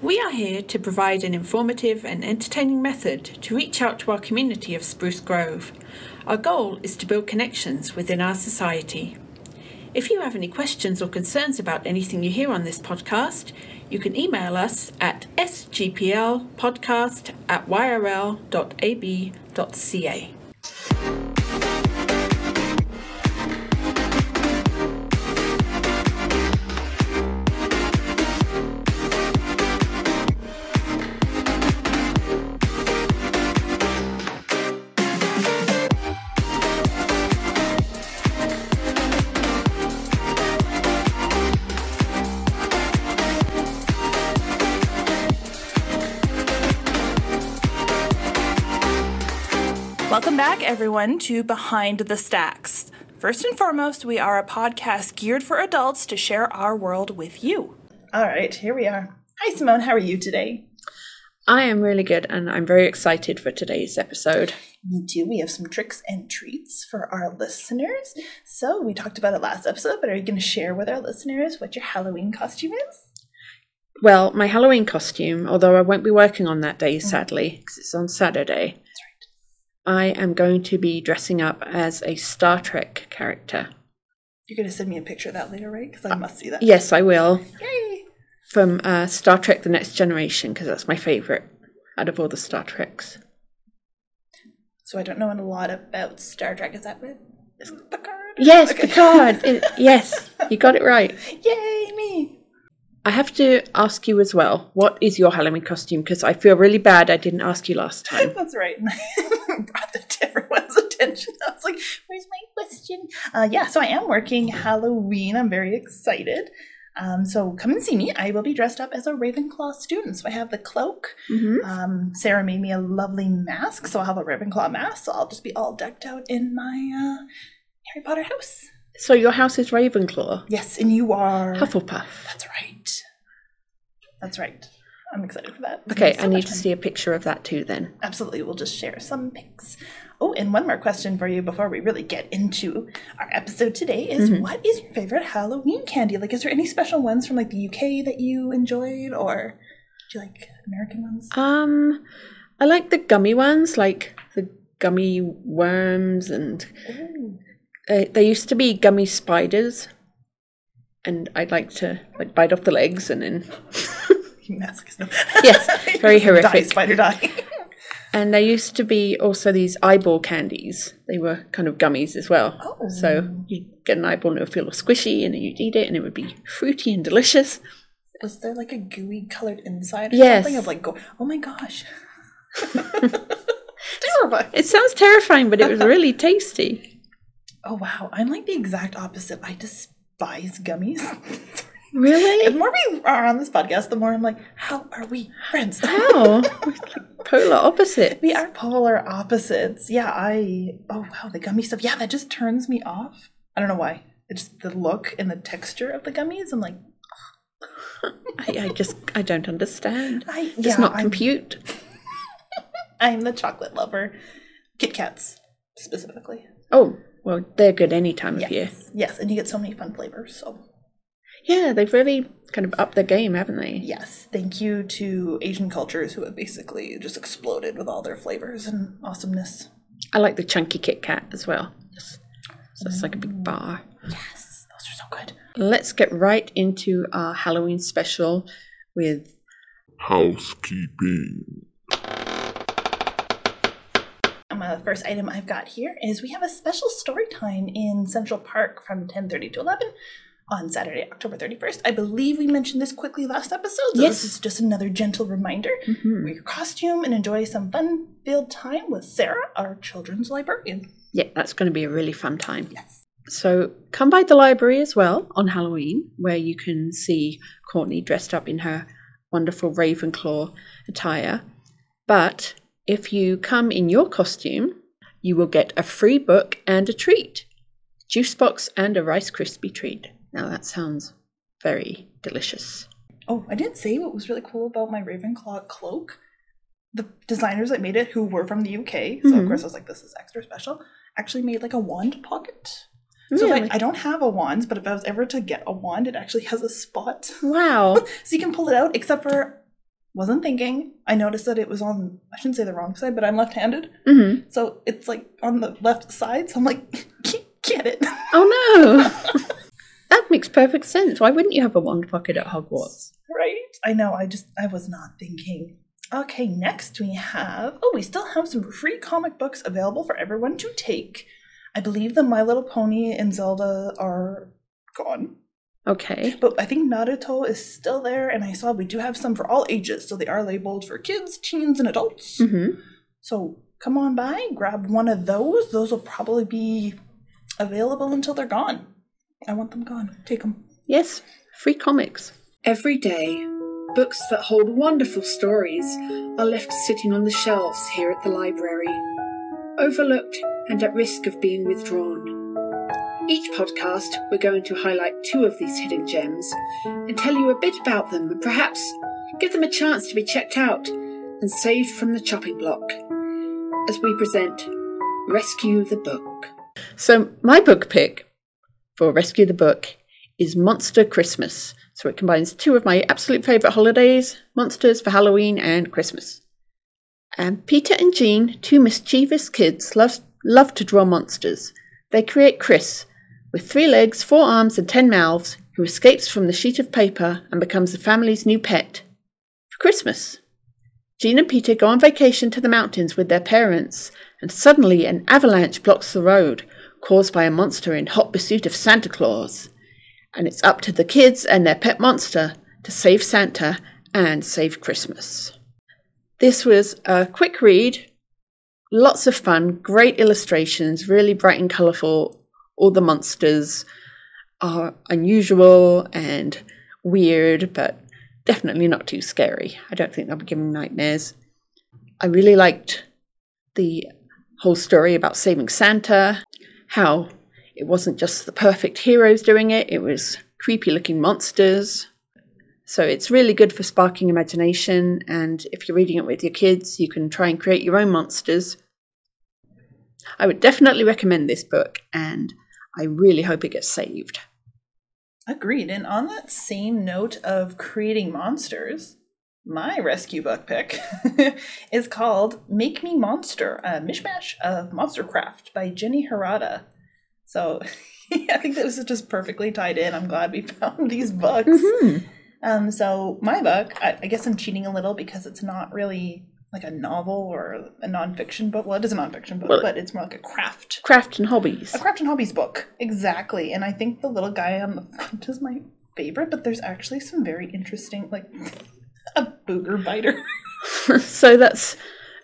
We are here to provide an informative and entertaining method to reach out to our community of Spruce Grove. Our goal is to build connections within our society. If you have any questions or concerns about anything you hear on this podcast, you can email us at sgplpodcast at yrl.ab.ca. everyone, to Behind the Stacks. First and foremost, we are a podcast geared for adults to share our world with you. All right, here we are. Hi, Simone. How are you today? I am really good and I'm very excited for today's episode. Me too. We have some tricks and treats for our listeners. So, we talked about it last episode, but are you going to share with our listeners what your Halloween costume is? Well, my Halloween costume, although I won't be working on that day, sadly, because it's on Saturday, That's right. I am going to be dressing up as a Star Trek character. You're going to send me a picture of that later, right? Because I must see that. Yes, I will. Yay! From uh, Star Trek The Next Generation, because that's my favourite out of all the Star Treks. So, I don't know a lot about Star Trek. Is that it? Is it Picard? Yes, Okay. Picard. Yes, you got it right. Yay, me! I have to ask you as well, what is your Halloween costume? Because I feel really bad I didn't ask you last time. That's right. Brought that to everyone's attention. I was like, where's my question? Uh, yeah, so I am working Halloween. I'm very excited. Um, so come and see me. I will be dressed up as a Ravenclaw student. So I have the cloak. hmm Um, Sarah made me a lovely mask, so I'll have a Ravenclaw mask. So I'll just be all decked out in my uh, Harry Potter house. So your house is Ravenclaw, Yes, and you are. Hufflepuff. That's right. That's right. I'm excited for that. It's Okay, so I need to see a picture of that too then. Absolutely, we'll just share some pics. Oh, and one more question for you before we really get into our episode today is Mm-hmm. what is your favorite Halloween candy? Like, is there any special ones from like the UK that you enjoyed, or do you like American ones? Um, I like the gummy ones, like the gummy worms, and Ooh. Uh, there used to be gummy spiders, and I'd like to like bite off the legs and then. No. Yes, very Die, horrific. spider die. And there used to be also these eyeball candies. They were kind of gummies as well. Oh. So you'd get an eyeball and it would feel squishy, and then you'd eat it, and it would be fruity and delicious. Was there like a gooey colored inside or Yes. something of like go? Oh my gosh. Terrifying. It sounds terrifying, but it was really tasty. Oh wow, I'm like the exact opposite. I despise gummies. Really? The more we are on this podcast, the more I'm like, how are we friends? How? We're like polar opposite. we are polar opposites. Yeah, I. Oh wow, the gummy stuff. Yeah, that just turns me off. I don't know why. It's the look and the texture of the gummies. I'm like, I, I just I don't understand. I Does yeah, not I'm, compute. I'm the chocolate lover. Kit Kats specifically. Oh well, they're good any time of year. Yes, yes, and you get so many fun flavors. So Yeah, they've really kind of upped the game, haven't they? yes, thank you to Asian cultures who have basically just exploded with all their flavors and awesomeness. I like the chunky Kit Kat as well. Just, so it's like a big bar. Yes, those are so good. Let's get right into our Halloween special with housekeeping. Um, uh, the first item I've got here is we have a special story time in Central Park from 10:30 to 11 on Saturday, October 31st. I believe we mentioned this quickly last episode, so Yes. this is just another gentle reminder. Wear your costume and enjoy some fun-filled time with Sarah, our children's librarian. yeah, that's going to be a really fun time. Yes. So come by the library as well on Halloween, where you can see Courtney dressed up in her wonderful Ravenclaw attire. But if you come in your costume, you will get a free book and a treat juice box and a Rice Krispie treat. Now that sounds very delicious. Oh, I didn't say what was really cool about my Ravenclaw cloak. The designers that made it, who were from the UK, so of Mhm. course I was like, this is extra special, actually made like a wand pocket. So Really? like, I don't have a wand, but if I was ever to get a wand, it actually has a spot. Wow. so you can pull it out, except for Wasn't thinking. I noticed that it was on, I shouldn't say the wrong side, but I'm left handed. Mm-hmm. So it's like on the left side. So I'm like, get it. Oh no! that makes perfect sense. Why wouldn't you have a wand pocket at Hogwarts? Right? I know. I just, I was not thinking. Okay, next we have, oh, we still have some free comic books available for everyone to take. I believe the My Little Pony and Zelda are gone. Okay. But I think Naruto is still there, and I saw we do have some for all ages, so they are labeled for kids, teens, and adults. Mm-hmm. So come on by, grab one of those. Those will probably be available until they're gone. I want them gone. Take them. Yes, free comics. Every day, books that hold wonderful stories are left sitting on the shelves here at the library, overlooked and at risk of being withdrawn. Each podcast, we're going to highlight two of these hidden gems and tell you a bit about them and perhaps give them a chance to be checked out and saved from the chopping block as we present Rescue the Book. So my book pick for Rescue the Book is Monster Christmas. So it combines two of my absolute favourite holidays, monsters for Halloween and Christmas. And Peter and Jean, two mischievous kids, love, love to draw monsters. They create Chris, with three legs, four arms, and ten mouths, who escapes from the sheet of paper and becomes the family's new pet. For Christmas, Jean and Peter go on vacation to the mountains with their parents, and suddenly an avalanche blocks the road, caused by a monster in hot pursuit of Santa Claus. And it's up to the kids and their pet monster to save Santa and save Christmas. This was a quick read, lots of fun, great illustrations, really bright and colourful. All the monsters are unusual and weird, but definitely not too scary. I don't think they'll be giving nightmares. I really liked the whole story about saving Santa, how it wasn't just the perfect heroes doing it, it was creepy looking monsters. So it's really good for sparking imagination, and if you're reading it with your kids, you can try and create your own monsters. I would definitely recommend this book, and I really hope it gets saved. Agreed. And on that same note of creating monsters, my rescue book pick is called Make Me Monster, a mishmash of Monstercraft by Jenny Harada. So I think this is just perfectly tied in. I'm glad we found these books. Mm-hmm. Um, so my book, I, I guess I'm cheating a little because it's not really like a novel or a nonfiction book. Well, it is a nonfiction book, Well- but it's more like a craft Craft and hobbies. a craft and hobbies book exactly and i think the little guy on the front is my favorite but there's actually some very interesting like a booger biter so that's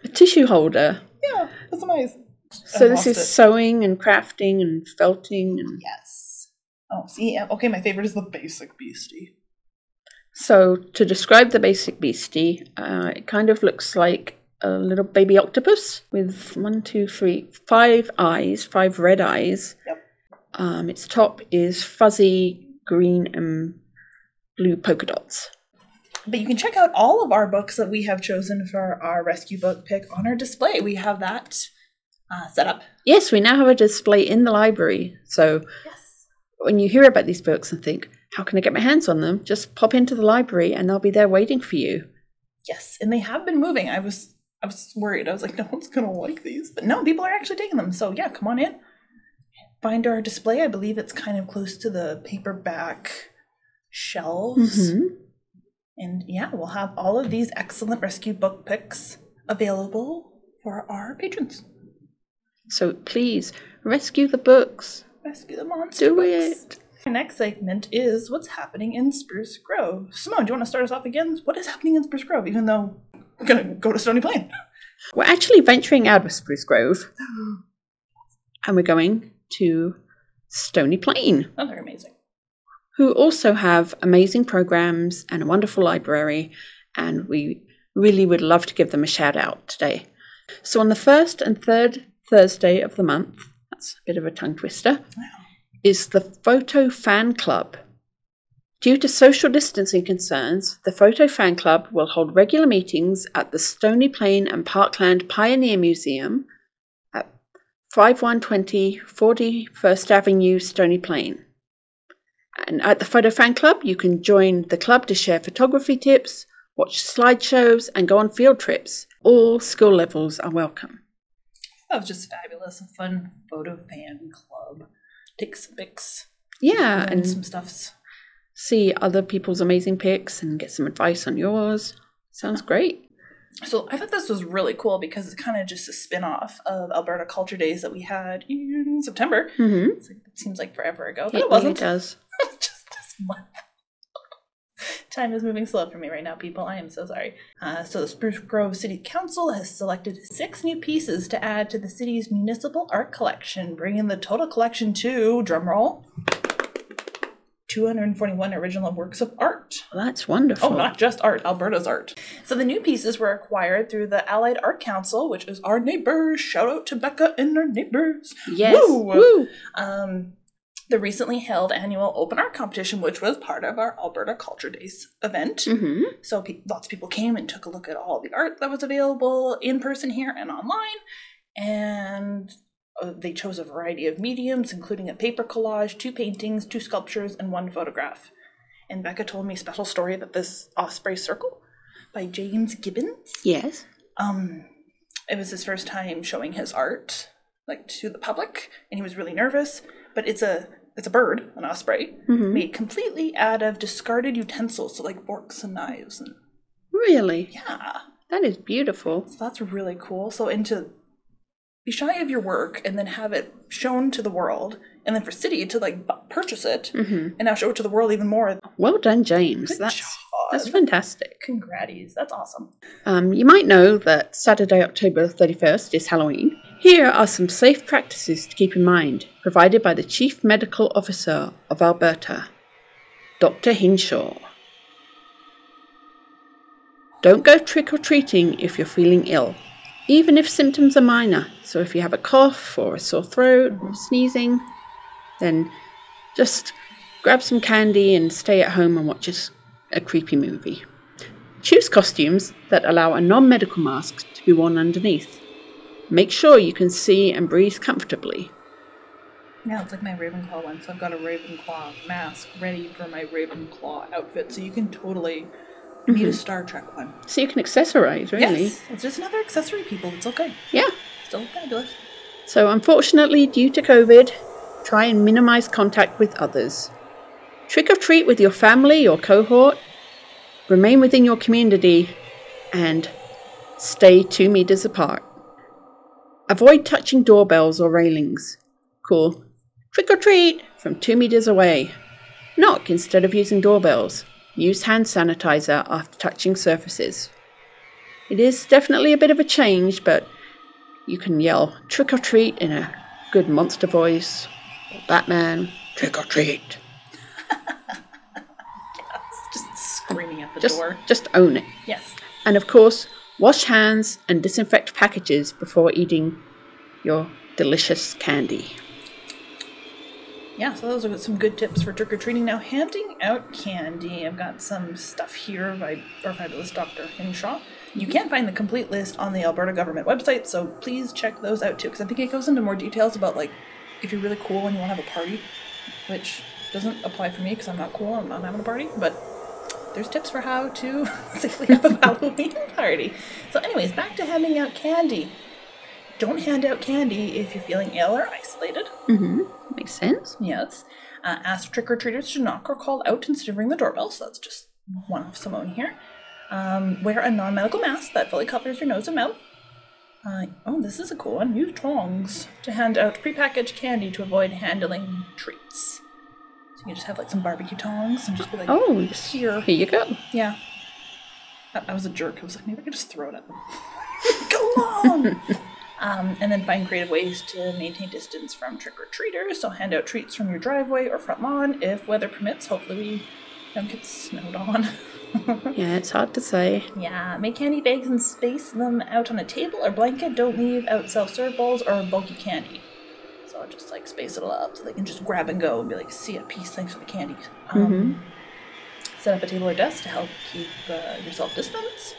a tissue holder. yeah that's nice So I this is it. sewing and crafting and felting and yes oh see okay my favorite is the basic beastie So, to describe the basic beastie, uh, it kind of looks like a little baby octopus with one, two, three, five eyes, five red eyes. Yep. Um, its top is fuzzy green and blue polka dots. but you can check out all of our books that we have chosen for our rescue book pick on our display we have that uh, set up Yes, we now have a display in the library. So, yes when you hear about these books and think, how can I get my hands on them? Just pop into the library and they'll be there waiting for you. yes and they have been moving i was i was worried i was like no one's gonna like these but no people are actually taking them so yeah come on in find our display i believe it's kind of close to the paperback shelves Mhm. and yeah we'll have all of these excellent rescue book picks available for our patrons So, please rescue the books. rescue the monster Do books. it. Our next segment is what's happening in Spruce Grove. Simone, do you want to start us off again? What is happening in Spruce Grove? Even though we're gonna go to Stony Plain. We're actually venturing out of Spruce Grove and we're going to Stony Plain, Oh, they're amazing. who also have amazing programs and a wonderful library, and we really would love to give them a shout out today. So, on the first and third Thursday of the month, that's a bit of a tongue twister, is the Photo Fan Club. Due to social distancing concerns, the Photo Fan Club will hold regular meetings at the Stony Plain and Parkland Pioneer Museum at 5120 41st Avenue, Stony Plain. And at the Photo Fan Club, you can join the club to share photography tips, watch slideshows, and go on field trips. All school levels are welcome. That was just fabulous. A fun photo fan club. Take some pics. Yeah, learn and some stuffs. see other people's amazing pics and get some advice on yours. Sounds great. So I thought this was really cool because it's kind of just a spin-off of Alberta Culture Days that we had in September. Mm-hmm. Like- it seems like forever ago, but It it, wasn't. does. just this month. Time is moving slow for me right now, people. I am so sorry. Uh, so, the Spruce Grove City Council has selected six new pieces to add to the city's municipal art collection, bringing the total collection to, drumroll, 241 original works of art. That's wonderful. Oh, not just art, Alberta's art. So the new pieces were acquired through the Allied Art Council, which is our neighbors. Shout out to Becca and our neighbors. Yes. Woo! Woo! Um, the recently held annual open art competition, which was part of our Alberta Culture Days event. Mm-hmm. So pe- lots of people came and took a look at all the art that was available in person here and online. And uh, they chose a variety of mediums, including a paper collage, two paintings, two sculptures, and one photograph. And Becca told me a special story that this Osprey Circle by James Gibbons. Yes. Um, it was his first time showing his art like to the public, and he was really nervous. But it's a it's a bird, an osprey, Mhm. made completely out of discarded utensils, so like forks and knives, and Really? yeah, That is beautiful. so that's really cool. So and to be shy of your work and then have it shown to the world, and then for City to like bu- purchase it Mm-hmm. and now show it to the world even more. Well done, James. Good that's job. that's fantastic. Congraties, that's awesome. Um, you might know that Saturday, October 31st is Halloween. Here are some safe practices to keep in mind, provided by the Chief Medical Officer of Alberta, Dr. Hinshaw. Don't go trick or treating if you're feeling ill, even if symptoms are minor. So, if you have a cough or a sore throat or sneezing, then just grab some candy and stay at home and watch a creepy movie. Choose costumes that allow a non medical mask to be worn underneath. Make sure you can see and breathe comfortably. Yeah, it's like my Ravenclaw one. So I've got a Ravenclaw mask ready for my Ravenclaw outfit. So you can totally need a mm-hmm. Star Trek one. So you can accessorize, really. Yes, it's just another accessory, people. It's okay. Yeah. Still fabulous. So, unfortunately, due to COVID, try and minimize contact with others. Trick or treat with your family or cohort. Remain within your community and stay two meters apart. Avoid touching doorbells or railings. Call trick or treat from two meters away. Knock instead of using doorbells. Use hand sanitizer after touching surfaces. It is definitely a bit of a change, but you can yell trick or treat in a good monster voice. Or Batman, trick or treat. Just screaming at the Just, door. just own it. Yes. And of course, wash hands and disinfect packages before eating your delicious candy. Yeah, so those are some good tips for trick or treating. Now, handing out candy. I've got some stuff here by our fabulous Dr. Hinshaw. You can find the complete list on the Alberta government website, so please check those out too, because I think it goes into more details about like if you're really cool and you want to have a party, which doesn't apply for me because I'm not cool. and I'm not having a party, but there's tips for how to safely have a Halloween party. So, anyways, back to handing out candy. Don't hand out candy if you're feeling ill or isolated. Mm-hmm. Makes sense. Yes. Uh, ask trick or treaters to knock or call out instead of ring the doorbell. So that's just one of Simone here. Um, wear a non medical mask that fully covers your nose and mouth. Uh, oh, this is a cool one. Use tongs to hand out prepackaged candy to avoid handling treats. You just have like some barbecue tongs and just be like, Oh, here. here you go. Yeah. I, I was a jerk. I was like, maybe I could just throw it at them. Go on! um, and then find creative ways to maintain distance from trick or treaters. So hand out treats from your driveway or front lawn if weather permits. Hopefully, we don't get snowed on. Yeah, it's hard to say. yeah, make candy bags and space them out on a table or blanket. Don't leave out self serve bowls or bulky candy. Just like space it all up so they can just grab and go and be like, see a piece, thanks for the candy. Um, Set up a table or desk to help keep uh, yourself distance.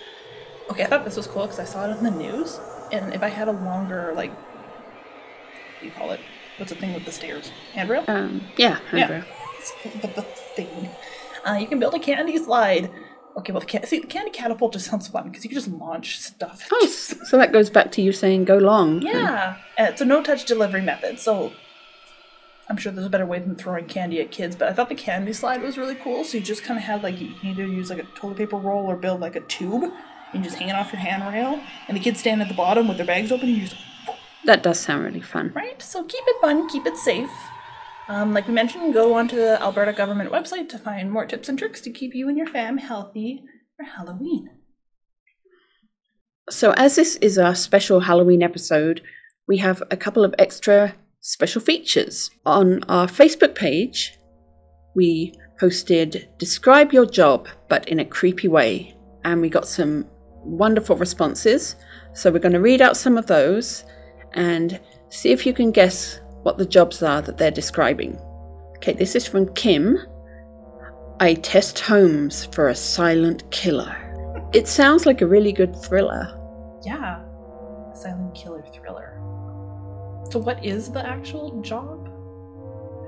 Okay, I thought this was cool because I saw it in the news. And if I had a longer, like, what do you call it? What's the thing with the stairs? Handrail? Um, yeah, Yeah. handrail. the, the thing. Uh, you can build a candy slide Okay, well, the can- see, the candy catapult just sounds fun because you can just launch stuff. Oh, so that goes back to you saying go long. Yeah, uh, it's a no-touch delivery method, so I'm sure there's a better way than throwing candy at kids. But I thought the candy slide was really cool. So you just kind of had like you can either use like a toilet paper roll or build like a tube, and just hang it off your handrail, and the kids stand at the bottom with their bags open, and you just That does sound really fun. right. So keep it fun, keep it safe. Um, like we mentioned, go onto the Alberta government website to find more tips and tricks to keep you and your fam healthy for Halloween. So, as this is our special Halloween episode, we have a couple of extra special features. On our Facebook page, we posted Describe Your Job, but in a creepy way. And we got some wonderful responses. So, we're going to read out some of those and see if you can guess what the jobs are that they're describing. Okay, this is from Kim. I test homes for a silent killer. It sounds like a really good thriller. Yeah, silent killer thriller. So, what is the actual job?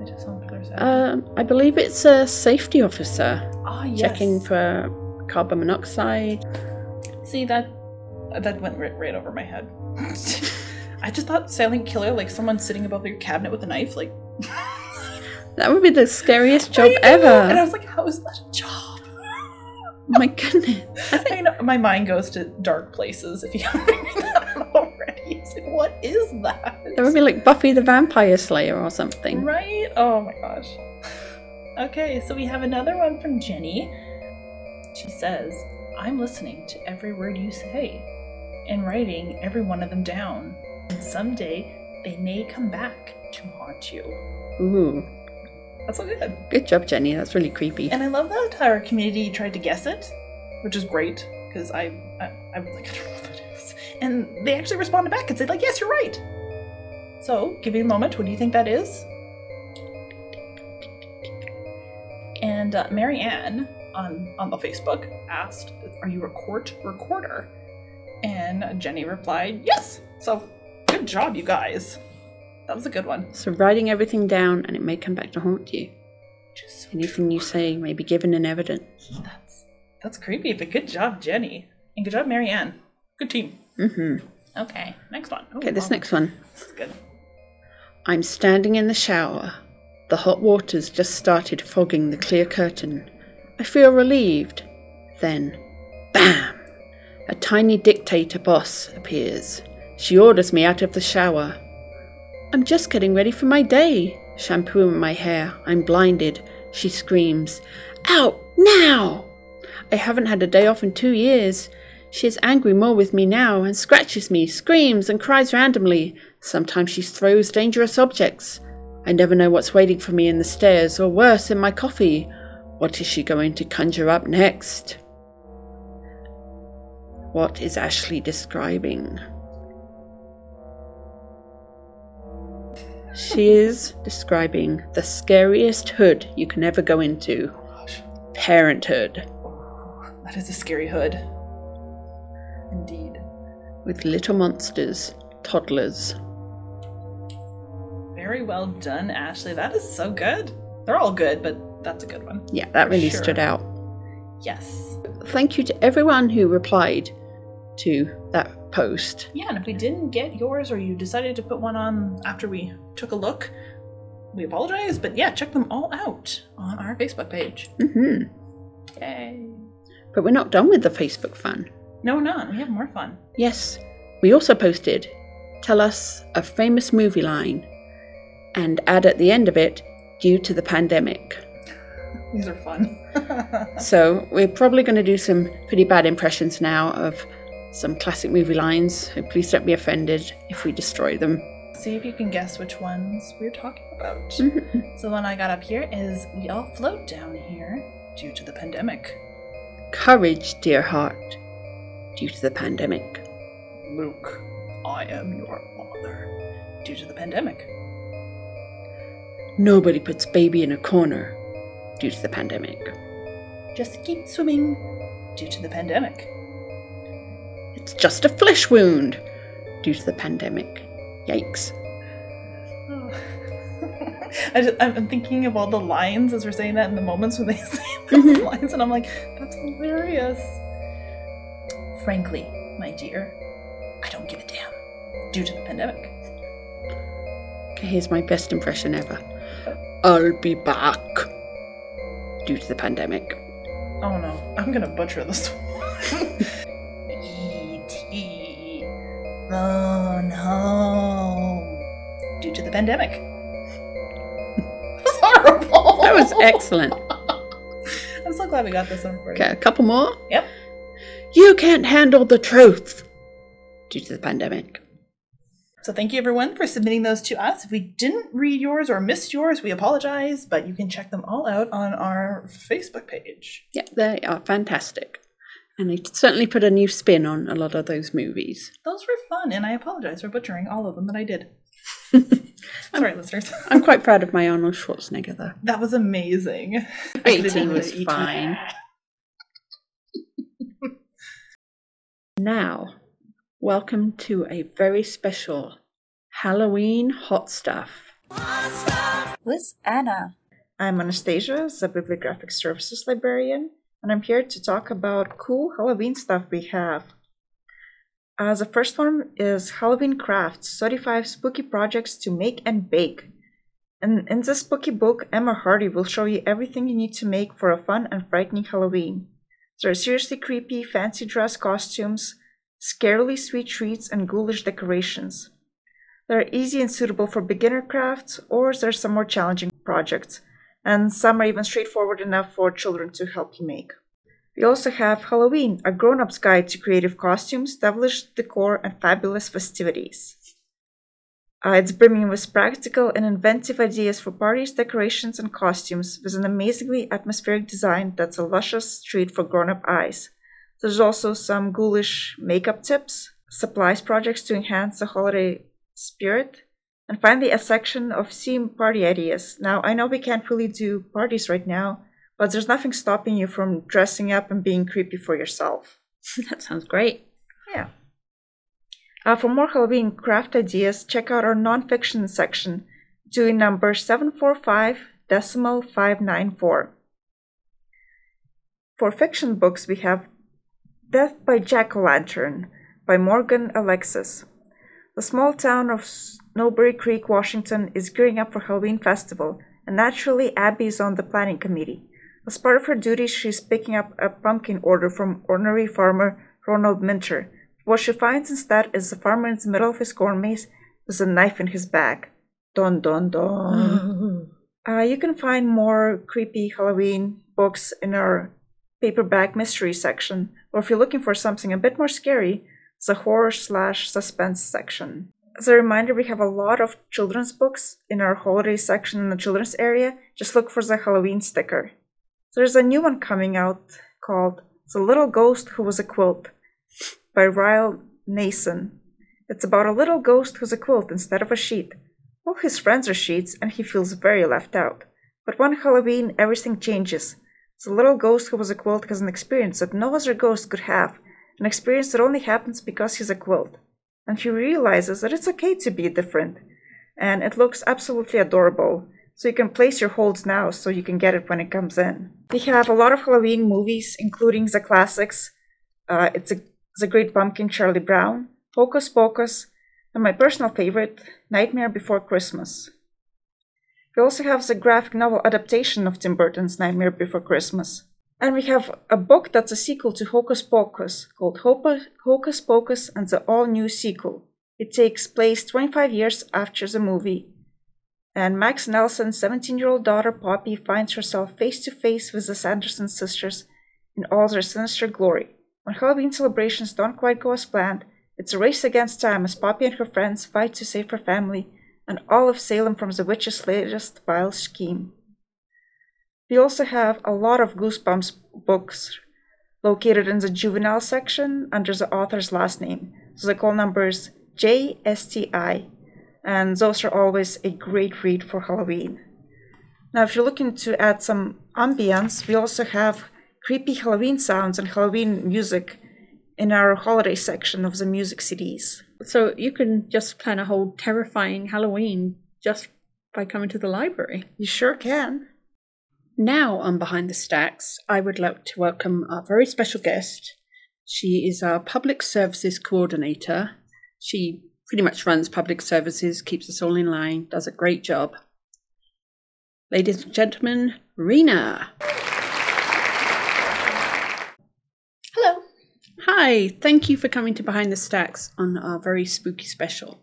I just want to clear Um, I believe it's a safety officer Ah, yes. checking for carbon monoxide. See that that went right, right over my head. I just thought silent killer, like someone sitting above your cabinet with a knife, like That would be the scariest job ever. And I was like, how is that a job? Oh my goodness. I know my mind goes to dark places if you haven't figured that out already. It's like, what is that? That would be like Buffy the Vampire Slayer or something. Right? Oh my gosh. Okay, so we have another one from Jenny. She says, I'm listening to every word you say and writing every one of them down. And someday they may come back to haunt you. Ooh, That's so good. good job, Jenny. That's really creepy. And I love that our community tried to guess it, which is great because I, I I was like I don't know what that is, and they actually responded back and said like yes you're right. So give you a moment. What do you think that is? And uh, Mary Ann on on the Facebook asked, "Are you a court recorder?" And Jenny replied, "Yes." So good job, you guys. That was a good one. So, writing everything down and it may come back to haunt you. Just so Anything you say may be given in evidence. That's that's creepy, but good job, Jenny. And good job, Marianne. Good team. Mm-hmm. Okay, next one. Ooh, Okay, this wow, next one. This is good. I'm standing in the shower. The hot water's just started fogging the clear curtain. I feel relieved. Then, bam! A tiny dictator boss appears. She orders me out of the shower. I'm just getting ready for my day. shampooing my hair. I'm blinded. She screams, Out now! I haven't had a day off in two years. She is angry more with me now and scratches me, screams, and cries randomly. Sometimes she throws dangerous objects. I never know what's waiting for me in the stairs, or worse, in my coffee. What is she going to conjure up next? What is Ashley describing? She is describing the scariest hood you can ever go into oh Gosh, parenthood, oh, that is a scary hood. Indeed. with little monsters, toddlers. Very well done, Ashley. That is so good. They're all good, but that's a good one. Yeah, that really sure. stood out. Yes. Thank you to everyone who replied to that post. Yeah, and if we didn't get yours or you decided to put one on after we took a look, we apologize. But yeah, check them all out on our Facebook page. hmm Yay. But we're not done with the Facebook fun. No, we're not. We have more fun. Yes, we also posted tell us a famous movie line and add at the end of it due to the pandemic. These are fun. So we're probably going to do some pretty bad impressions now of some classic movie lines. Please don't be offended if we destroy them. See if you can guess which ones we're talking about. So the one I got up here is We all float down here due to the pandemic. Courage, dear heart, due to the pandemic. Luke, I am your father. Due to the pandemic. Nobody puts baby in a corner due to the pandemic. Just keep swimming. Due to the pandemic. It's just a flesh wound due to the pandemic. Yikes. I just, I'm I'm thinking of all the lines as we're saying that in the moments when they say those mm-hmm. lines, and I'm like, that's hilarious. Frankly, my dear, I don't give a damn due to the pandemic. Okay, here's my best impression ever. I'll be back. Due to the pandemic. Oh no, I'm gonna butcher this one. Oh, Phone home. Due to the pandemic. That's horrible. That was excellent. I'm so glad we got this one for Okay, a couple more. Yep. You can't handle the truth. Due to the pandemic. So thank you everyone for submitting those to us. If we didn't read yours or missed yours, we apologize, but you can check them all out on our Facebook page. Yeah, they are fantastic. And they certainly put a new spin on a lot of those movies. Those were fun, and I apologize for butchering all of them that I did. Sorry, listeners. I'm quite proud of my Arnold Schwarzenegger, though. That was amazing. I could've E.T. done was E.T. fine. Now, welcome to a very special Halloween hot stuff. Who's Anna? I'm Anastasia, the Bibliographic Services Librarian, and I'm here to talk about cool Halloween stuff we have. Uh, the first one is Halloween Crafts 35 Spooky Projects to Make and Bake. And in this spooky book, Emma Hardy will show you everything you need to make for a fun and frightening Halloween. There are seriously creepy, fancy dress costumes, scarily sweet treats, and ghoulish decorations. They're easy and suitable for beginner crafts, or there's some more challenging projects, and some are even straightforward enough for children to help you make. We also have Halloween, a grown up's guide to creative costumes, devilish decor, and fabulous festivities. Uh, it's brimming with practical and inventive ideas for parties, decorations, and costumes, with an amazingly atmospheric design that's a luscious treat for grown up eyes. There's also some ghoulish makeup tips, supplies projects to enhance the holiday spirit, and finally a section of theme party ideas. Now, I know we can't really do parties right now, but there's nothing stopping you from dressing up and being creepy for yourself. that sounds great. Yeah. Uh, for more Halloween craft ideas, check out our nonfiction section, doing number 745 decimal 594. For fiction books, we have Death by Jack o' Lantern by Morgan Alexis. The small town of Snowberry Creek, Washington is gearing up for Halloween festival, and naturally, Abby is on the planning committee. As part of her duties, she's picking up a pumpkin order from ornery farmer Ronald Minter. What she finds instead is the farmer in the middle of his corn maze with a knife in his bag. Dun dun dun. uh, you can find more creepy Halloween books in our paperback mystery section, or if you're looking for something a bit more scary, the horror slash suspense section. As a reminder, we have a lot of children's books in our holiday section in the children's area. Just look for the Halloween sticker. There's a new one coming out called The Little Ghost Who Was a Quilt by Riel Nason. It's about a little ghost who's a quilt instead of a sheet. All his friends are sheets, and he feels very left out. But one Halloween, everything changes. The little ghost who was a quilt has an experience that no other ghost could have, an experience that only happens because he's a quilt. And he realizes that it's okay to be different. And it looks absolutely adorable. So you can place your holds now so you can get it when it comes in. We have a lot of Halloween movies, including the classics. Uh, it's a, The Great Pumpkin, Charlie Brown, Hocus Pocus, and my personal favorite, Nightmare Before Christmas. We also have the graphic novel adaptation of Tim Burton's Nightmare Before Christmas. And we have a book that's a sequel to Hocus Pocus called Hocus Pocus and the All New Sequel. It takes place 25 years after the movie, and Max Nelson's 17 year old daughter Poppy finds herself face to face with the Sanderson sisters in all their sinister glory. When Halloween celebrations don't quite go as planned, it's a race against time as Poppy and her friends fight to save her family and all of Salem from the witch's latest vile scheme. We also have a lot of Goosebumps books located in the juvenile section under the author's last name. So the call number is JSTI, and those are always a great read for Halloween. Now, if you're looking to add some ambience, we also have creepy Halloween sounds and Halloween music in our holiday section of the music CDs. So you can just plan a whole terrifying Halloween just by coming to the library. You sure can. Now, on Behind the Stacks, I would like to welcome our very special guest. She is our Public Services Coordinator. She pretty much runs public services, keeps us all in line, does a great job. Ladies and gentlemen, Rena. Hello. Hi, thank you for coming to Behind the Stacks on our very spooky special.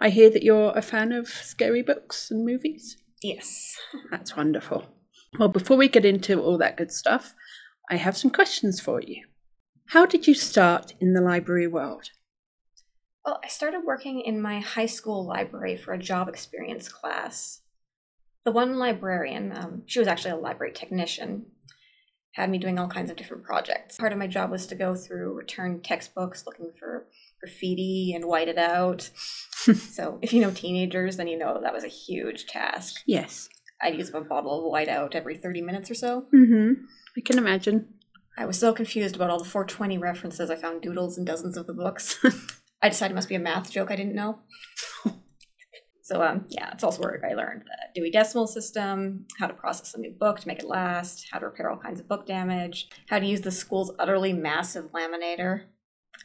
I hear that you're a fan of scary books and movies. Yes. That's wonderful. Well, before we get into all that good stuff, I have some questions for you. How did you start in the library world? Well, I started working in my high school library for a job experience class. The one librarian, um, she was actually a library technician, had me doing all kinds of different projects. Part of my job was to go through returned textbooks looking for graffiti and white it out. so if you know teenagers, then you know that was a huge task. Yes. I'd use a bottle of white out every 30 minutes or so. Mm-hmm. I can imagine. I was so confused about all the 420 references. I found doodles in dozens of the books. I decided it must be a math joke I didn't know. so um, yeah, it's also where I learned the Dewey Decimal System, how to process a new book to make it last, how to repair all kinds of book damage, how to use the school's utterly massive laminator.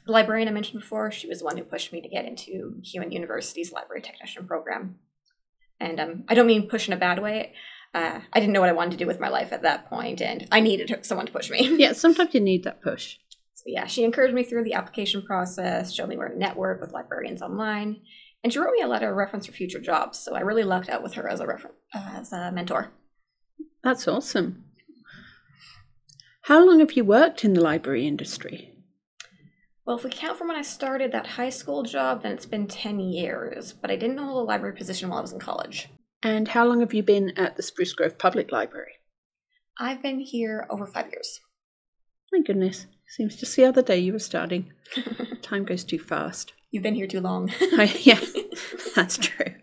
The librarian I mentioned before, she was the one who pushed me to get into MacEwan University's library technician program. And um, I don't mean push in a bad way. Uh, I didn't know what I wanted to do with my life at that point, and I needed someone to push me. Yeah, sometimes you need that push. So yeah, she encouraged me through the application process, showed me where to network with librarians online, and she wrote me a letter of reference for future jobs. So I really lucked out with her as a refer- uh, as a mentor. That's awesome. How long have you worked in the library industry? Well, if we count from when I started that high school job, then it's been 10 years, but I didn't hold a library position while I was in college. And how long have you been at the Spruce Grove Public Library? I've been here over five years. My goodness, seems just the other day you were starting. Time goes too fast. You've been here too long. I, yeah, that's true.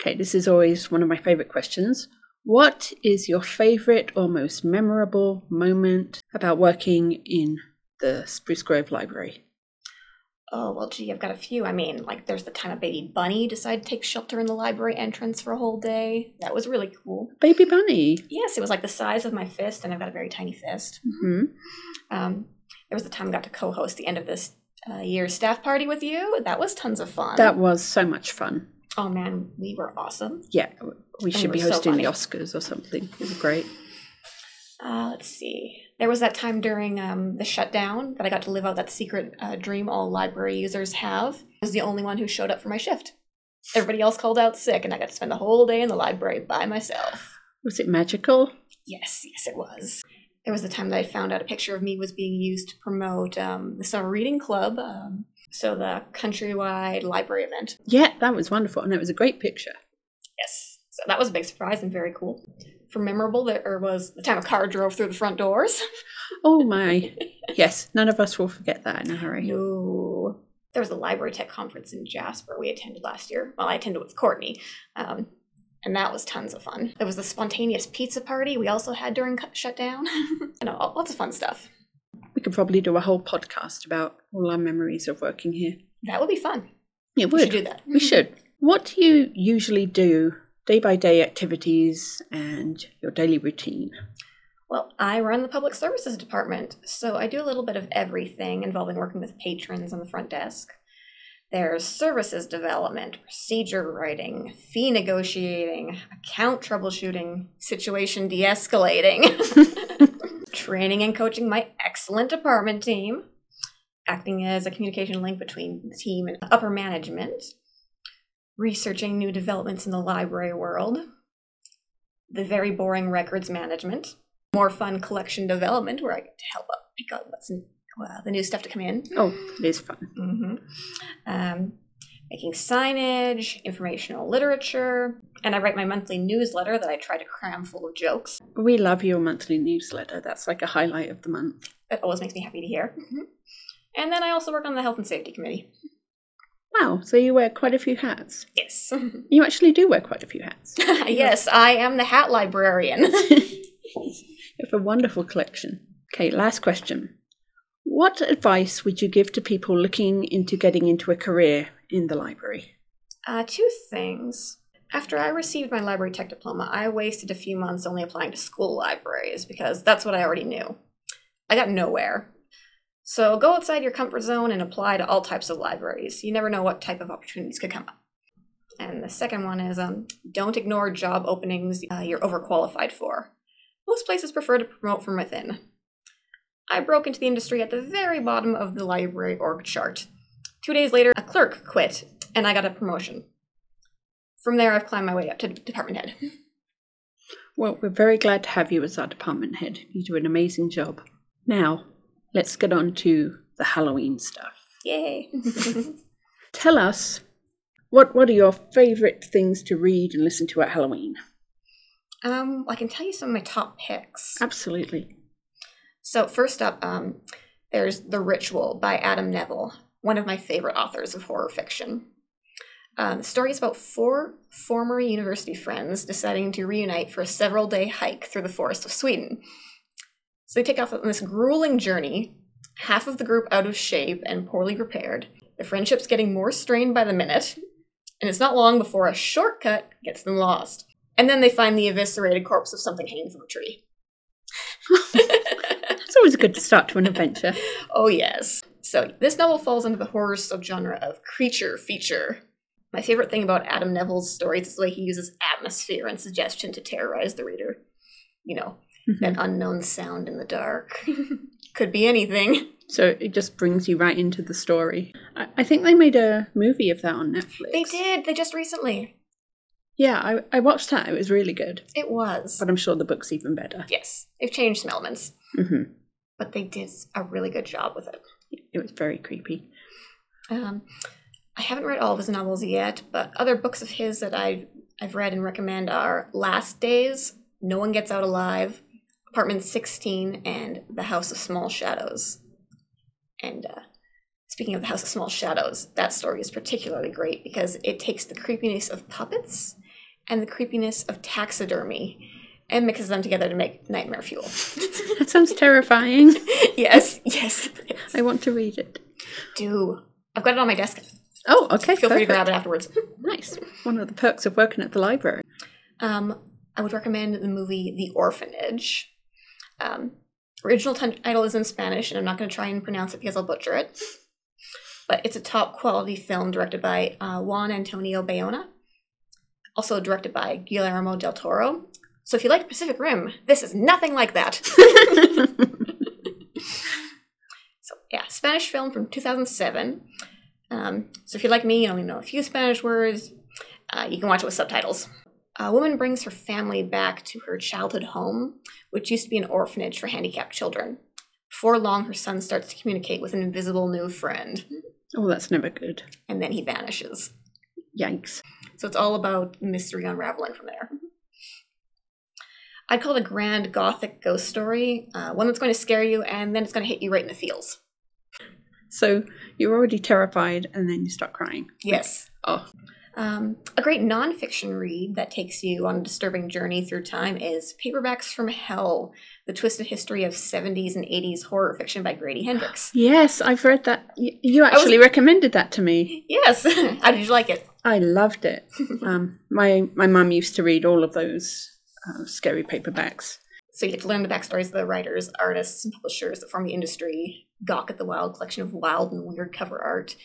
Okay, this is always one of my favorite questions. What is your favorite or most memorable moment about working in the Spruce Grove Library? Oh, well, gee, I've got a few. I mean, like, there's the time a baby bunny decided to take shelter in the library entrance for a whole day. That was really cool. Baby Bunny. Yes, it was like the size of my fist, and I've got a very tiny fist. hmm Um, there was the time I got to co host the end of this uh, year's staff party with you. That was tons of fun. That was so much fun. oh, man, we were awesome. Yeah, we And should be was so hosting the. Oscars or something. It was great. Uh, let's see. There was that time during um, the shutdown that I got to live out that secret uh, dream all library users have. I was the only one who showed up for my shift. Everybody else called out sick, and I got to spend the whole day in the library by myself. Was it magical? Yes, yes, it was. There was the time that I found out a picture of me was being used to promote um, the summer reading club, um, so the countrywide library event. Yeah, that was wonderful. And it was a great picture. Yes, so that was a big surprise and very cool. Memorable, there was the time a car drove through the front doors. Oh my. yes, none of us will forget that in a hurry. No. There was a library tech conference in Jasper we attended last year. Well, I attended with Courtney. Um, and that was tons of fun. There was the spontaneous pizza party we also had during shutdown. and know, lots of fun stuff. We could probably do a whole podcast about all our memories of working here. That would be fun. It We would. should do that. We should. What do you usually do day by day activities and your daily routine? Well, I run the public services department, so I do a little bit of everything involving working with patrons on the front desk. There's services development, procedure writing, fee negotiating, account troubleshooting, situation de escalating, training and coaching my excellent department team, acting as a communication link between the team and upper management, researching new developments in the library world, the very boring records management, more fun collection development where I get to help up pick out what's in, uh, the new stuff to come in. Oh, it is fun. hmm Um, making signage, informational literature, and I write my monthly newsletter that I try to cram full of jokes. We love your monthly newsletter. That's like a highlight of the month. It always makes me happy to hear. And then I also work on the health and safety committee. Wow, so you wear quite a few hats. Yes. You actually do wear quite a few hats. yes, I am the hat librarian. You have a wonderful collection. Okay, last question. What advice would you give to people looking into getting into a career in the library? Uh, two things. After I received my library tech diploma, I wasted a few months only applying to school libraries because that's what I already knew. I got nowhere. So go outside your comfort zone and apply to all types of libraries. You never know what type of opportunities could come up. And the second one is um, don't ignore job openings uh, you're overqualified for. Most places prefer to promote from within. I broke into the industry at the very bottom of the library org chart. Two days later, a clerk quit, and I got a promotion. From there, I've climbed my way up to department head. Well, we're very glad to have you as our department head. You do an amazing job. Now, let's get on to the Halloween stuff. Yay! Tell us what what are your favorite things to read and listen to at Halloween? um, I can tell you some of my top picks. Absolutely. So first up, um, there's The Ritual by Adam Nevill, one of my favorite authors of horror fiction. Um, the story is about four former university friends deciding to reunite for a several day hike through the forest of Sweden. So they take off on this grueling journey, half of the group out of shape and poorly prepared. The friendship's getting more strained by the minute, and it's not long before a shortcut gets them lost. And then they find the eviscerated corpse of something hanging from a tree. It's always good to start to an adventure. Oh, yes. So, this novel falls into the horror subgenre of creature feature. My favorite thing about Adam Nevill's stories is the way he uses atmosphere and suggestion to terrorize the reader. You know, that unknown sound in the dark. Could be anything. So it just brings you right into the story. I, I think they made a movie of that on Netflix. They did, they just recently. Yeah, I, I watched that. It was really good. It was. But I'm sure the book's even better. Yes, they've changed some elements, hmm but they did a really good job with it. It was very creepy. Um, I haven't read all of his novels yet, but other books of his that I I've read and recommend are Last Days, No One Gets Out Alive, Apartment 16, and The House of Small Shadows. And uh, speaking of The House of Small Shadows, that story is particularly great because it takes the creepiness of puppets and the creepiness of taxidermy and mixes them together to make nightmare fuel. That sounds terrifying. yes, yes. I want to read it. do. I've got it on my desk. Oh, okay. Feel free to grab it afterwards. Nice. One of the perks of working at the library. Um, I would recommend the movie The Orphanage. Um, original title is in Spanish, and I'm not going to try and pronounce it because I'll butcher it. But it's a top quality film directed by uh, Juan Antonio Bayona, also directed by Guillermo del Toro. So if you like Pacific Rim, this is nothing like that. so yeah, Spanish film from 2007. Um, so if you're like me, you only know a few Spanish words. Uh, you can watch it with subtitles. A woman brings her family back to her childhood home, which used to be an orphanage for handicapped children. Before long, her son starts to communicate with an invisible new friend, Oh, that's never good. and then he vanishes. Yikes. So it's all about mystery unraveling from there. I'd call it a grand gothic ghost story, uh, one that's going to scare you and then it's going to hit you right in the feels. So you're already terrified and then you start crying. Yes. Oh, Um, a great nonfiction read that takes you on a disturbing journey through time is Paperbacks from Hell The Twisted History of 70s and 80s Horror Fiction by Grady Hendrix. yes, I've read that. You actually recommended that to me. Yes! How did you like it? I loved it. um, my my mum used to read all of those uh, scary paperbacks. So you get to learn the backstories of the writers, artists, and publishers that form the industry, gawk at the wild collection of wild and weird cover art,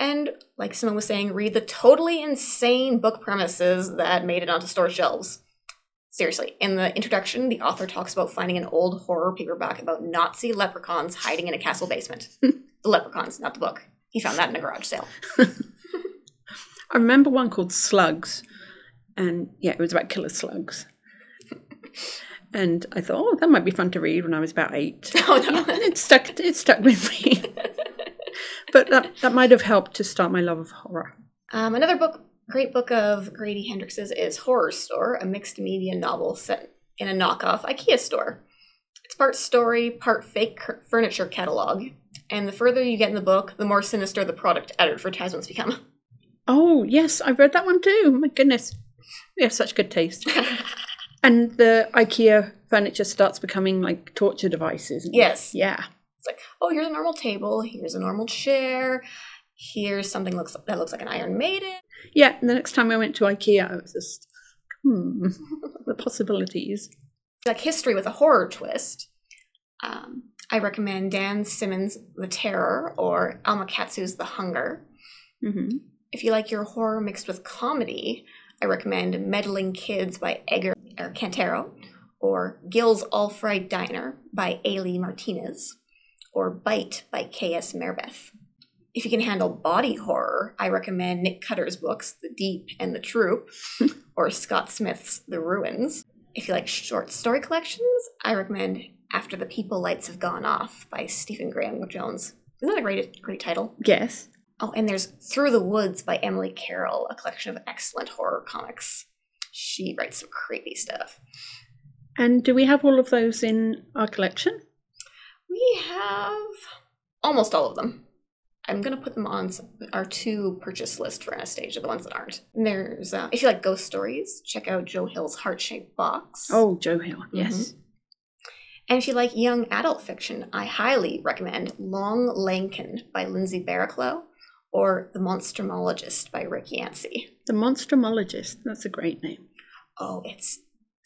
and, like Simone was saying, read the totally insane book premises that made it onto store shelves. Seriously, in the introduction, the author talks about finding an old horror paperback about Nazi leprechauns hiding in a castle basement. the leprechauns, not the book. He found that in a garage sale. I remember one called Slugs, and yeah, it was about killer slugs. And I thought, oh, that might be fun to read when I was about eight. Oh no. it stuck. It stuck with me. But that that might have helped to start my love of horror. Um, another book, great book of Grady Hendrix's is Horrorstör, a mixed media novel set in a knockoff IKEA store. It's part story, part fake furniture catalog, and the further you get in the book, the more sinister the product advertisements become. Oh yes, I've read that one too. My goodness, we have such good taste. and the IKEA furniture starts becoming like torture devices. Yes. Yeah. It's like, oh, here's a normal table, here's a normal chair, Here's something looks that looks like an Iron Maiden. Yeah, and the next time I went to IKEA, I was just, hmm, the possibilities. Like history with a horror twist. Um, I recommend Dan Simmons' The Terror or Alma Katsu's The Hunger. hmm If you like your horror mixed with comedy, I recommend Meddling Kids by Edgar Cantero, or Gil's All Fright Diner by A. Lee Martinez, or Bite by K.S. Merbeth. If you can handle body horror, I recommend Nick Cutter's books, The Deep and the Troop, or Scott Smith's The Ruins. If you like short story collections, I recommend After the People Lights Have Gone Off by Stephen Graham Jones. Isn't that a great, great title? Yes. Oh, and there's Through the Woods by Emily Carroll, a collection of excellent horror comics. She writes some creepy stuff. And do we have all of those in our collection? We have almost all of them. I'm gonna put them on our to purchase list for Anastasia, the ones that aren't. And there's, uh, if you like ghost stories, check out Joe Hill's Heart Shaped Box. Oh, Joe Hill. Yes. And if you like young adult fiction, I highly recommend Long Lankin by Lindsay Barraclough or The Monstrumologist by Rick Yancey. The Monstrumologist. That's a great name. Oh, it's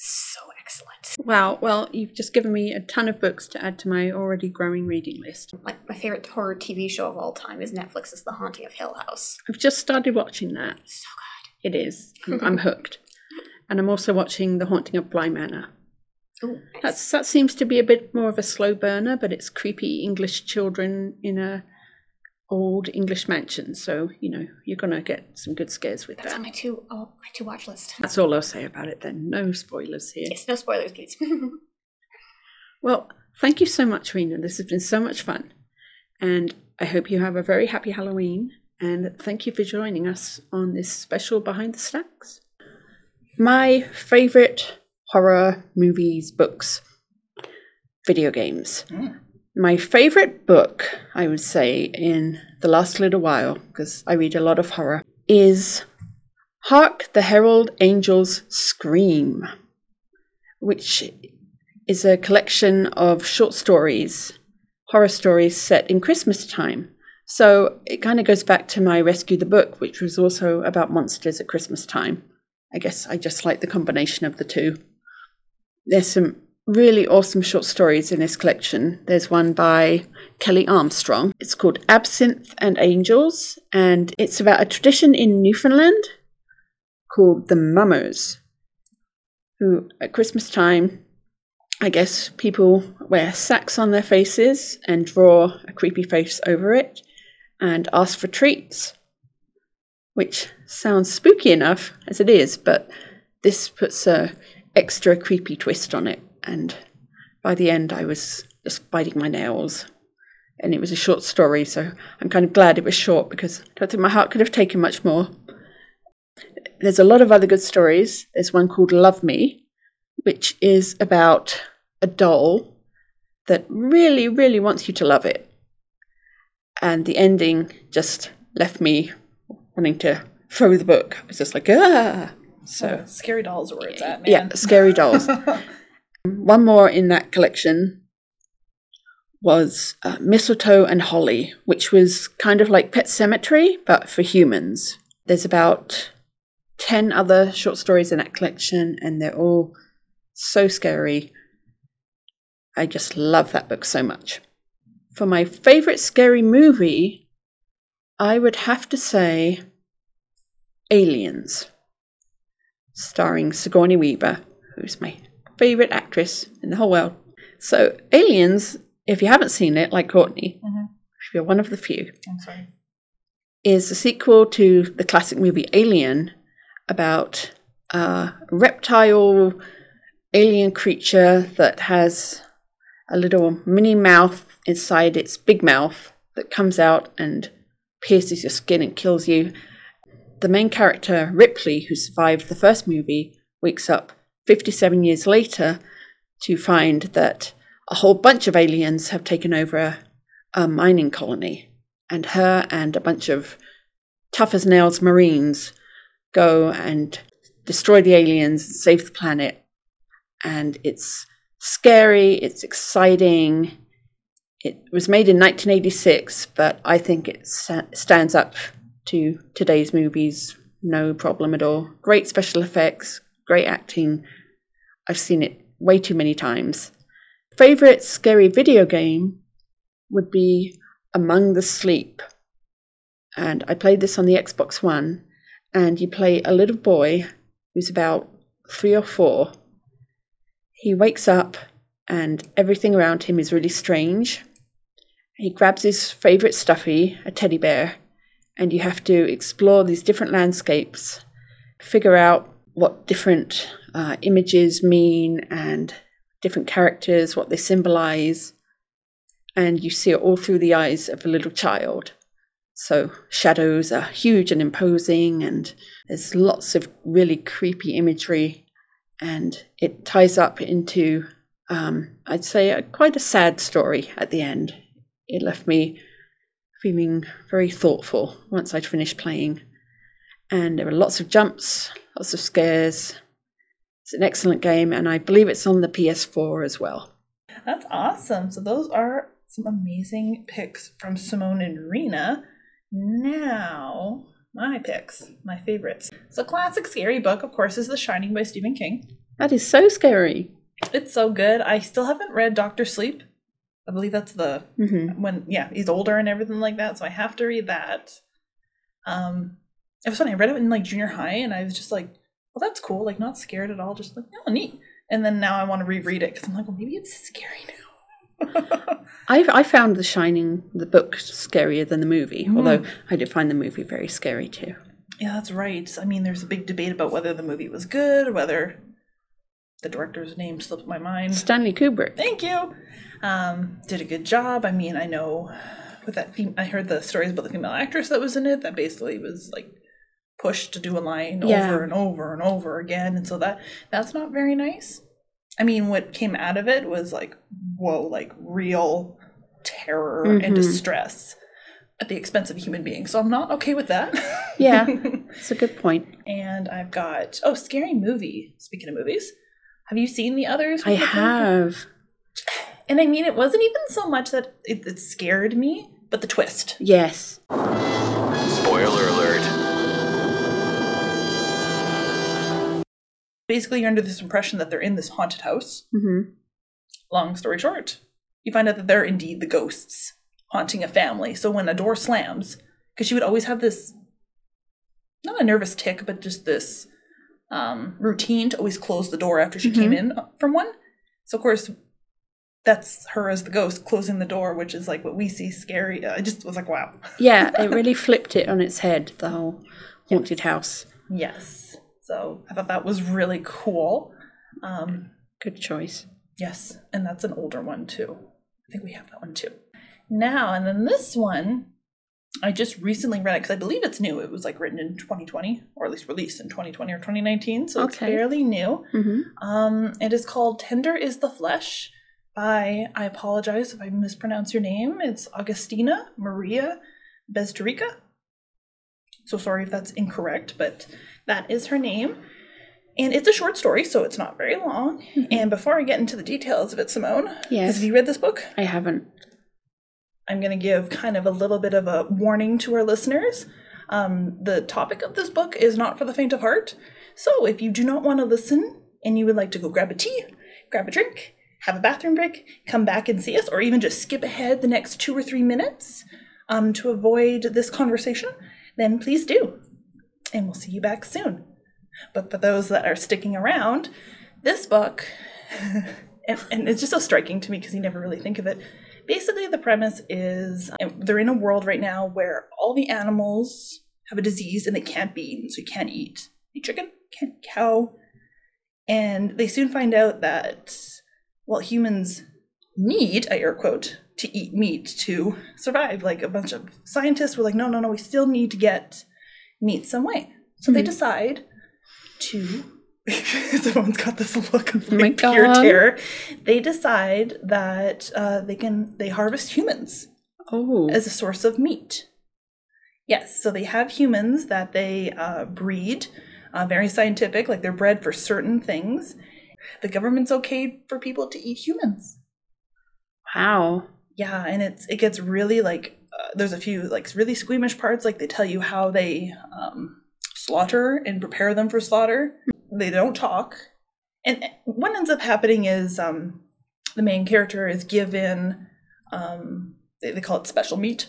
so excellent. Wow. Well, you've just given me a ton of books to add to my already growing reading list. Like my favorite horror TV show of all time is Netflix's The Haunting of Hill House. I've just started watching that. So good. It is. I'm, I'm hooked. And I'm also watching The Haunting of Bly Manor. Ooh, nice. That's that seems to be a bit more of a slow burner, but it's creepy English children in a old English mansion. So you know you're gonna get some good scares with That's that. That's on my to oh my to watch list. That's all I'll say about it. Then no spoilers here. Yes, no spoilers, please. Well, thank you so much, Rena. This has been so much fun, and I hope you have a very happy Halloween. And thank you for joining us on this special Behind the Stacks. My favorite horror movies, books, video games. Mm. My favorite book, I would say, in the last little while, because I read a lot of horror, is Hark the Herald Angels Scream, which is a collection of short stories, horror stories set in Christmas time. So it kind of goes back to my Rescue the Book, which was also about monsters at Christmas time. I guess I just like the combination of the two. There's some really awesome short stories in this collection. There's one by Kelley Armstrong. It's called Absinthe and Angels, and it's about a tradition in Newfoundland called the Mummers, who at Christmas time I guess people wear sacks on their faces and draw a creepy face over it and ask for treats, which sounds spooky enough as it is, but this puts a extra creepy twist on it. And by the end, I was just biting my nails. And it was a short story, so I'm kind of glad it was short because I don't think my heart could have taken much more. There's a lot of other good stories. There's one called Love Me, which is about a doll that really, really wants you to love it. And the ending just left me wanting to throw the book. I was just like, ah. So, Scary dolls are where it's at, man. yeah, scary dolls. One more in that collection was uh, Mistletoe and Holly, which was kind of like Pet Sematary, but for humans. There's about 10 other short stories in that collection, and they're all so scary. I just love that book so much. For my favorite scary movie, I would have to say Aliens, starring Sigourney Weaver, who's my favorite actress in the whole world. So, Aliens, if you haven't seen it, like Courtney, Mhm. if you're one of the few, I'm sorry. is a sequel to the classic movie Alien about a reptile alien creature that has a little mini mouth inside its big mouth that comes out and pierces your skin and kills you. The main character, Ripley, who survived the first movie, wakes up 57 years later to find that a whole bunch of aliens have taken over a, a mining colony. And her and a bunch of tough as nails Marines go and destroy the aliens, and save the planet. And it's scary, it's exciting, It was made in 1986, but I think it sta- stands up to today's movies no problem at all. Great special effects, great acting. I've seen it way too many times. Favorite scary video game would be Among the Sleep. And I played this on the Xbox One. And you play a little boy who's about three or four. He wakes up and everything around him is really strange. He grabs his favorite stuffy, a teddy bear, and you have to explore these different landscapes, figure out what different uh, images mean and different characters, what they symbolize, and you see it all through the eyes of a little child. So shadows are huge and imposing, and there's lots of really creepy imagery, and it ties up into, um, I'd say, a, quite a sad story at the end. It left me feeling very thoughtful once I'd finished playing, and there were lots of jumps, lots of scares. It's an excellent game, and I believe it's on the PS4 as well. That's awesome. So those are some amazing picks from Simone and Rena. Now, my picks, my favorites. So classic scary book, of course, is The Shining by Stephen King. That is so scary. It's so good. I still haven't read Doctor Sleep. I believe that's the hmm when yeah, he's older and everything like that, so I have to read that. Um it was funny, I read it in like junior high and I was just like, well that's cool, like not scared at all, just like, oh neat. And then now I want to reread it because I'm like, well maybe it's scary now. I, I found The Shining, the book, scarier than the movie, Mm. although I did find the movie very scary too. Yeah, that's right. I mean, there's a big debate about whether the movie was good, or whether the director's name slipped my mind. Stanley Kubrick. Thank you. Um, did a good job. I mean, I know with that. Fem- I heard the stories about the female actress that was in it. That basically was like pushed to do a line Yeah. over and over and over again, and so that that's not very nice. I mean, what came out of it was like, whoa, like real terror and Mhm. distress at the expense of a human being. So I'm not okay with that. Yeah, it's a good point. and I've got oh, scary movie. Speaking of movies, have you seen the others? I have. And I mean, it wasn't even so much that it, it scared me, but the twist. Yes. Basically, you're under this impression that they're in this haunted house. hmm Long story short, you find out that they're indeed the ghosts haunting a family. So when a door slams, because she would always have this not a nervous tick, but just this um, routine to always close the door after she came in from one. So of course, that's her as the ghost closing the door, which is like what we see scary. I just was like, wow. Yeah, it really flipped it on its head, the whole haunted house. Yes. So I thought that was really cool. Um, Good choice. yes, and that's an older one too. I think we have that one too. Now, and then this one, I just recently read it because I believe it's new. It was like written in 2020, or at least released in 2020 or 2019, so it's fairly new. hmm Um, it is called Tender is the Flesh by, I apologize if I mispronounce your name, it's Augustina Maria Bezdrica. So sorry if that's incorrect, but that is her name. And it's a short story, so it's not very long. And before I get into the details of it, Simone, because Yes. have you read this book? I haven't. I'm going to give kind of a little bit of a warning to our listeners. Um, the topic of this book is not for the faint of heart. So if you do not want to listen and you would like to go grab a tea, grab a drink, have a bathroom break, come back and see us, or even just skip ahead the next two or three minutes um, to avoid this conversation, then please do. And we'll see you back soon. But for those that are sticking around, this book, and, and it's just so striking to me because you never really think of it. Basically, the premise is um, they're in a world right now where all the animals have a disease and they can't be eaten, so you can't eat any chicken, can't cow. And they soon find out that, well, humans need, I air quote, to eat meat to survive. Like a bunch of scientists were like, no, no, no, we still need to get meat some way. So they decide to. Everyone's got this look of Oh pure God. terror. They decide that uh, they can they harvest humans Oh. as a source of meat. Yes, so they have humans that they uh, breed, uh, very scientific, like they're bred for certain things. The government's okay for people to eat humans. wow. yeah, and it's it gets really like there's a few like really squeamish parts. Like they tell you how they um, slaughter and prepare them for slaughter. They don't talk, and what ends up happening is um, the main character is given um, they, they call it special meat,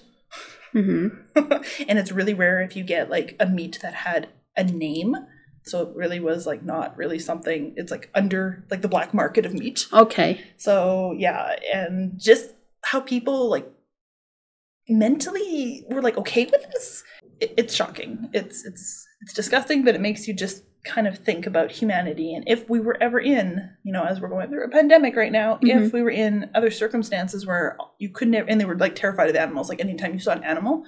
hmm and it's really rare if you get like a meat that had a name. So it really was like not really something. It's like under like the black market of meat. Okay. So yeah, and just how people like mentally were like okay with this. It, it's shocking. It's it's it's disgusting, but it makes you just kind of think about humanity and if we were ever in, you know, as we're going through a pandemic right now, if we were in other circumstances where you couldn't, have, and they were like terrified of animals, like anytime you saw an animal,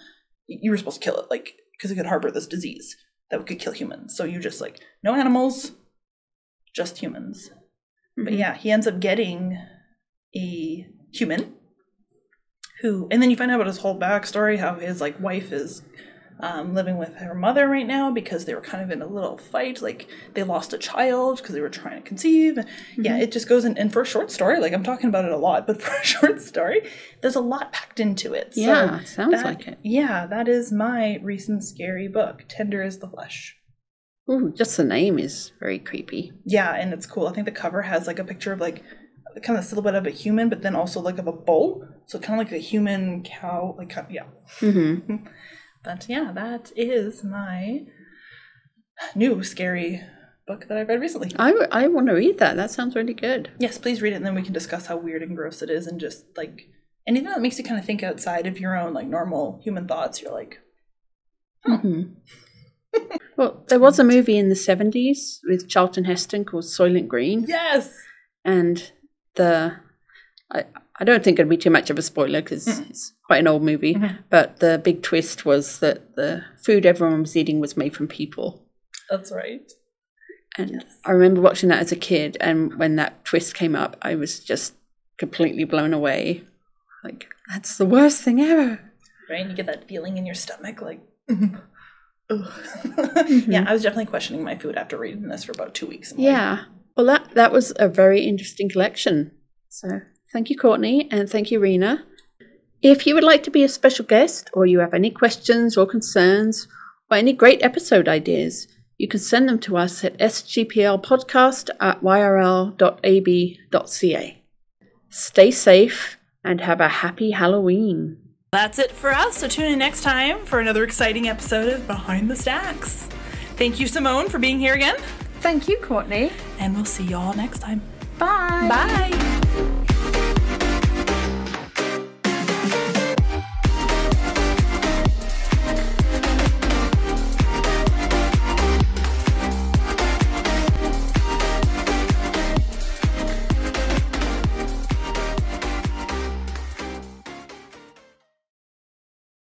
you were supposed to kill it, like because it could harbor this disease that could kill humans. So you just like no animals, just humans. But Mhm. yeah, he ends up getting a human who, and then you find out about his whole backstory, how his like wife is um, living with her mother right now because they were kind of in a little fight. Like they lost a child because they were trying to conceive. Yeah, it just goes in. And for a short story, like I'm talking about it a lot, but for a short story, there's a lot packed into it. So Yeah, sounds that- like it. Yeah, that is my recent scary book, Tender is the Flesh. Ooh, just the name is very creepy. Yeah, and it's cool. I think the cover has like a picture of like kind of a silhouette of a human, but then also like of a bull. So kind of like a human cow, like yeah. hmm But yeah, that is my new scary book that I read recently. I, I want to read that. That sounds really good. Yes, please read it, and then we can discuss how weird and gross it is, and just like anything that makes you kind of think outside of your own like normal human thoughts. You're like, hmm well, there was a movie in the 70s with Charlton Heston called Soylent Green. yes, and the I, I don't think it'd be too much of a spoiler because it's quite an old movie Mhm. but the big twist was that the food everyone was eating was made from people that's right. and Yes. i remember watching that as a kid and when that twist came up i was just completely blown away like that's the worst thing ever Right, and you get that feeling in your stomach, like. Ugh. Yeah, I was definitely questioning my food after reading this for about two weeks. I'm like, yeah well that that was a very interesting collection so thank you courtney and thank you rena If you would like to be a special guest, or you have any questions or concerns, or any great episode ideas, you can send them to us at sgplpodcast at yrl.ab.ca. Stay safe and have a happy Halloween. That's it for us, so tune in next time for another exciting episode of Behind the Stacks. Thank you, Simone, for being here again, Thank you, Courtney. and we'll see y'all next time. Bye. Bye.